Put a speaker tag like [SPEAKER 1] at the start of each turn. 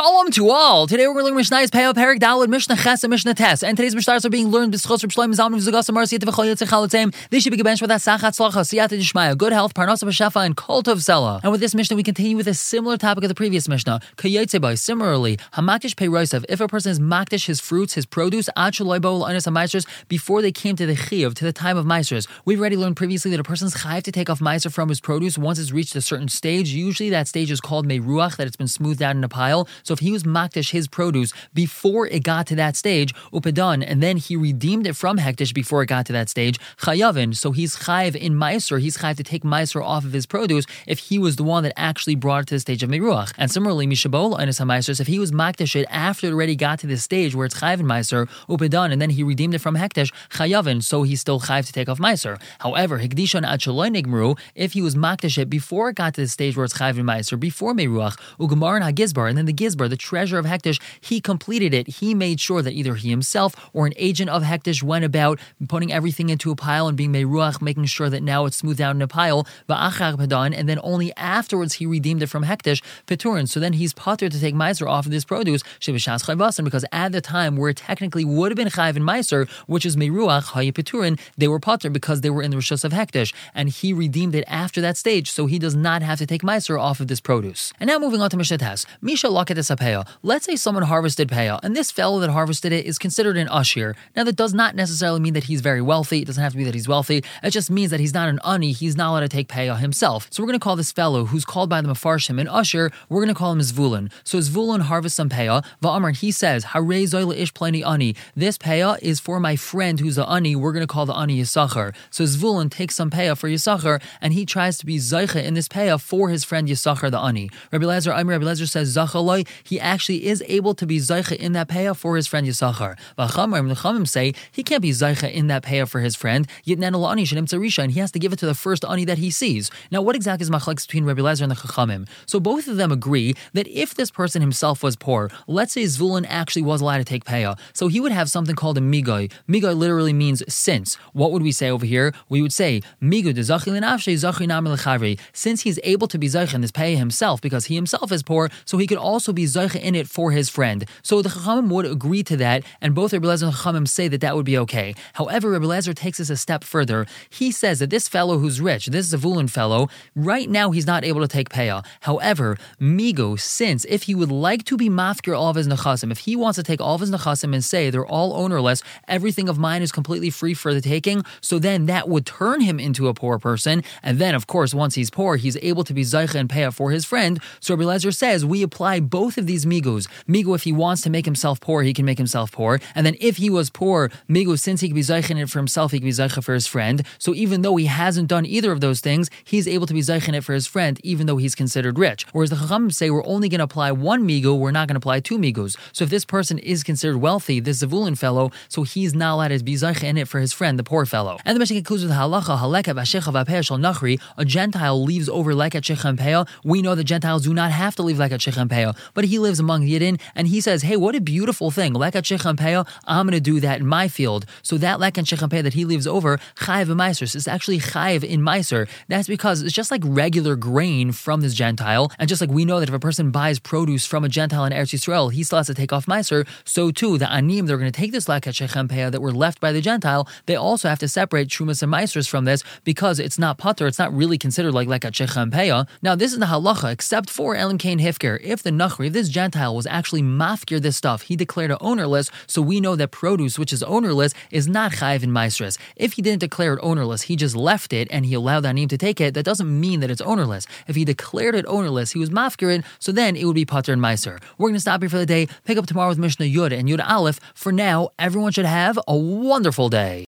[SPEAKER 1] Shalom to all. Today we're going to learning Mishnah's Peah Perik Dalad Mishnah Ches and Mishnah Tes. And today's Mishnahs are being learned b'schos Reb Shloim Zalman V'Zagas Marsi Yitzchak Yitzchak They should be bench with that Sachat Slacha Siyata Dishmaya, good health, Parnasa B'Shefa, and Cult of Sela. And with this Mishnah, we continue with a similar topic of the previous Mishnah. by similarly, Hamakdish Peirosav. If a person is makdish his fruits, his produce, Achaloibo L'Anis Meisters before they came to the Chiyuv, to the time of Meisters. We've already learned previously that a person's chayiv to take off Meister from his produce once it's reached a certain stage. Usually that stage is called Meiruach, that it's been smoothed out in a pile. So if he was makdish his produce before it got to that stage, upedan, and then he redeemed it from hektish before it got to that stage, chayavin. So he's chayiv in meiser. He's chayiv to take meiser off of his produce if he was the one that actually brought it to the stage of meruach. And similarly, mishabol anis hamaisers, if he was makdish it after it already got to this stage where it's chayiv in meiser, upedan, and then he redeemed it from hektish, chayavin. So he's still chayiv to take off meiser. However, hikdishon achaloy nigmru, if he was makdish it before it got to the stage where it's chayiv in meiser, before meruach, ugemar and hagizbar, and then the gizbar, the treasure of Hektish, he completed it. He made sure that either he himself or an agent of Hektish went about putting everything into a pile and being Meruach, making sure that now it's smoothed out in a pile, and then only afterwards he redeemed it from Hektish, Peturin. So then he's potter to take Meiser off of this produce, because at the time where it technically would have been Chayv and Meiser, which is Meruach, Hayi Peturin, they were potter because they were in the Rishos of Hektish, and he redeemed it after that stage, so he does not have to take Meiser off of this produce. And now moving on to Mishat Misha Lakat Let's say someone harvested peah, and this fellow that harvested it is considered an usher. Now, that does not necessarily mean that he's very wealthy. It doesn't have to be that he's wealthy. It just means that he's not an ani. He's not allowed to take peah himself. So we're going to call this fellow, who's called by the mafarshim an usher, we're going to call him Zvulun. So Zvulun harvests some peah. Va'amar, he says, Hare zoyle ish pleni ani. This peah is for my friend who's the ani. We're going to call the ani Yisachar. So Zvulun takes some peah for Yisachar, and he tries to be zaycha in this peah for his friend Yisachar the ani. Rabbi Lezer, Rabbi Lezer says, Zachaloi, he actually is able to be Zaycha in that payah for his friend Yisachar. V'chamar, the Chamim say he can't be Zaycha in that payah for his friend, yet Nanalani Shanim Tzarisha, and he has to give it to the first Ani that he sees. Now, what exactly is Machleks between Rabbi Lezer and the Chachamim? So both of them agree that if this person himself was poor, let's say Zvulun actually was allowed to take payah, so he would have something called a migoy. Migoy literally means since. What would we say over here? We would say migu de Since he's able to be Zaycha in this payah himself, because he himself is poor, so he could also be Zaycha in it for his friend. So the Chachamim would agree to that, and both Rabbi Lezer and Chachamim say that that would be okay. However, Rabbi Lezer takes this a step further. He says that this fellow who's rich, this Zavulun fellow, right now he's not able to take payah. However, Migo, since if he would like to be mafkir all of his nechasim, if he wants to take all of his nechasim and say they're all ownerless, everything of mine is completely free for the taking, so then that would turn him into a poor person. And then, of course, once he's poor, he's able to be zaycha and payah for his friend. So Rabbi Lezer says we apply both of these migos. Migo, if he wants to make himself poor, he can make himself poor. And then if he was poor, Migu, since he could be Zeichin it for himself, he could be Zeichin for his friend. So even though he hasn't done either of those things, he's able to be Zeichin it for his friend, even though he's considered rich. Whereas the Chacham say we're only going to apply one Migu, we're not going to apply two Migus. So if this person is considered wealthy, this Zavulun fellow, so he's not allowed to be Zeichin it for his friend, the poor fellow. And the Mishnah concludes with Halacha, Haleka Vashecha Vapeh Nachri, a Gentile leaves over Leket Shechem. We know that Gentiles do not have to leave Leket Shechem but he lives among Yidden, and he says, hey, what a beautiful thing. Lekat Shechampeah, I'm going to do that in my field. So that Lekat Shechampeah that he leaves over, Chayiv Meiser, is actually Chayiv in Meiser. That's because it's just like regular grain from this Gentile. And just like we know that if a person buys produce from a Gentile in Eretz Yisrael, he still has to take off Meiser. So too, the Anim, they're going to take this Lekat Shechampeah that were left by the Gentile. They also have to separate Trumas and Meisers from this because it's not Pater. It's not really considered like Lekat Shechampeah. Now, this is the halacha, except for Elam Kain Hifker. If the Nachri, if this Gentile was actually mafkir this stuff, he declared it ownerless, so we know that produce, which is ownerless, is not chayiv in maestras. If he didn't declare it ownerless, he just left it and he allowed that name to take it, that doesn't mean that it's ownerless. If he declared it ownerless, he was mafkirin, so then it would be pater and meiser. We're going to stop here for the day, pick up tomorrow with Mishnah Yud and Yud Aleph. For now, everyone should have a wonderful day.